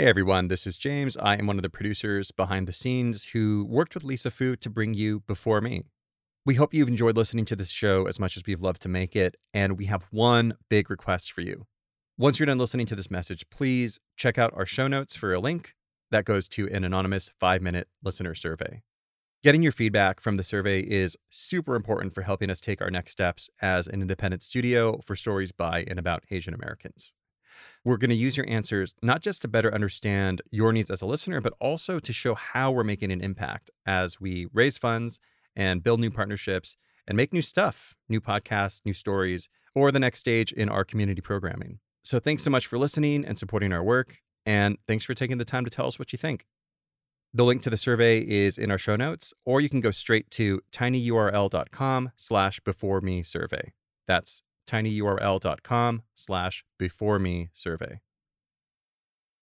Hey everyone, this is James. I am one of the producers behind the scenes who worked with Lisa Fu to bring you Before Me. We hope you've enjoyed listening to this show as much as we've loved to make it, and we have one big request for you. Once you're done listening to this message, please check out our show notes for a link that goes to an anonymous five minute listener survey. Getting your feedback from the survey is super important for helping us take our next steps as an independent studio for stories by and about Asian Americans. We're going to use your answers not just to better understand your needs as a listener, but also to show how we're making an impact as we raise funds and build new partnerships and make new stuff, new podcasts, new stories, or the next stage in our community programming. So thanks so much for listening and supporting our work. And thanks for taking the time to tell us what you think. The link to the survey is in our show notes, or you can go straight to tinyurl.com slash before me survey. That's tinyurl.com slash before me survey.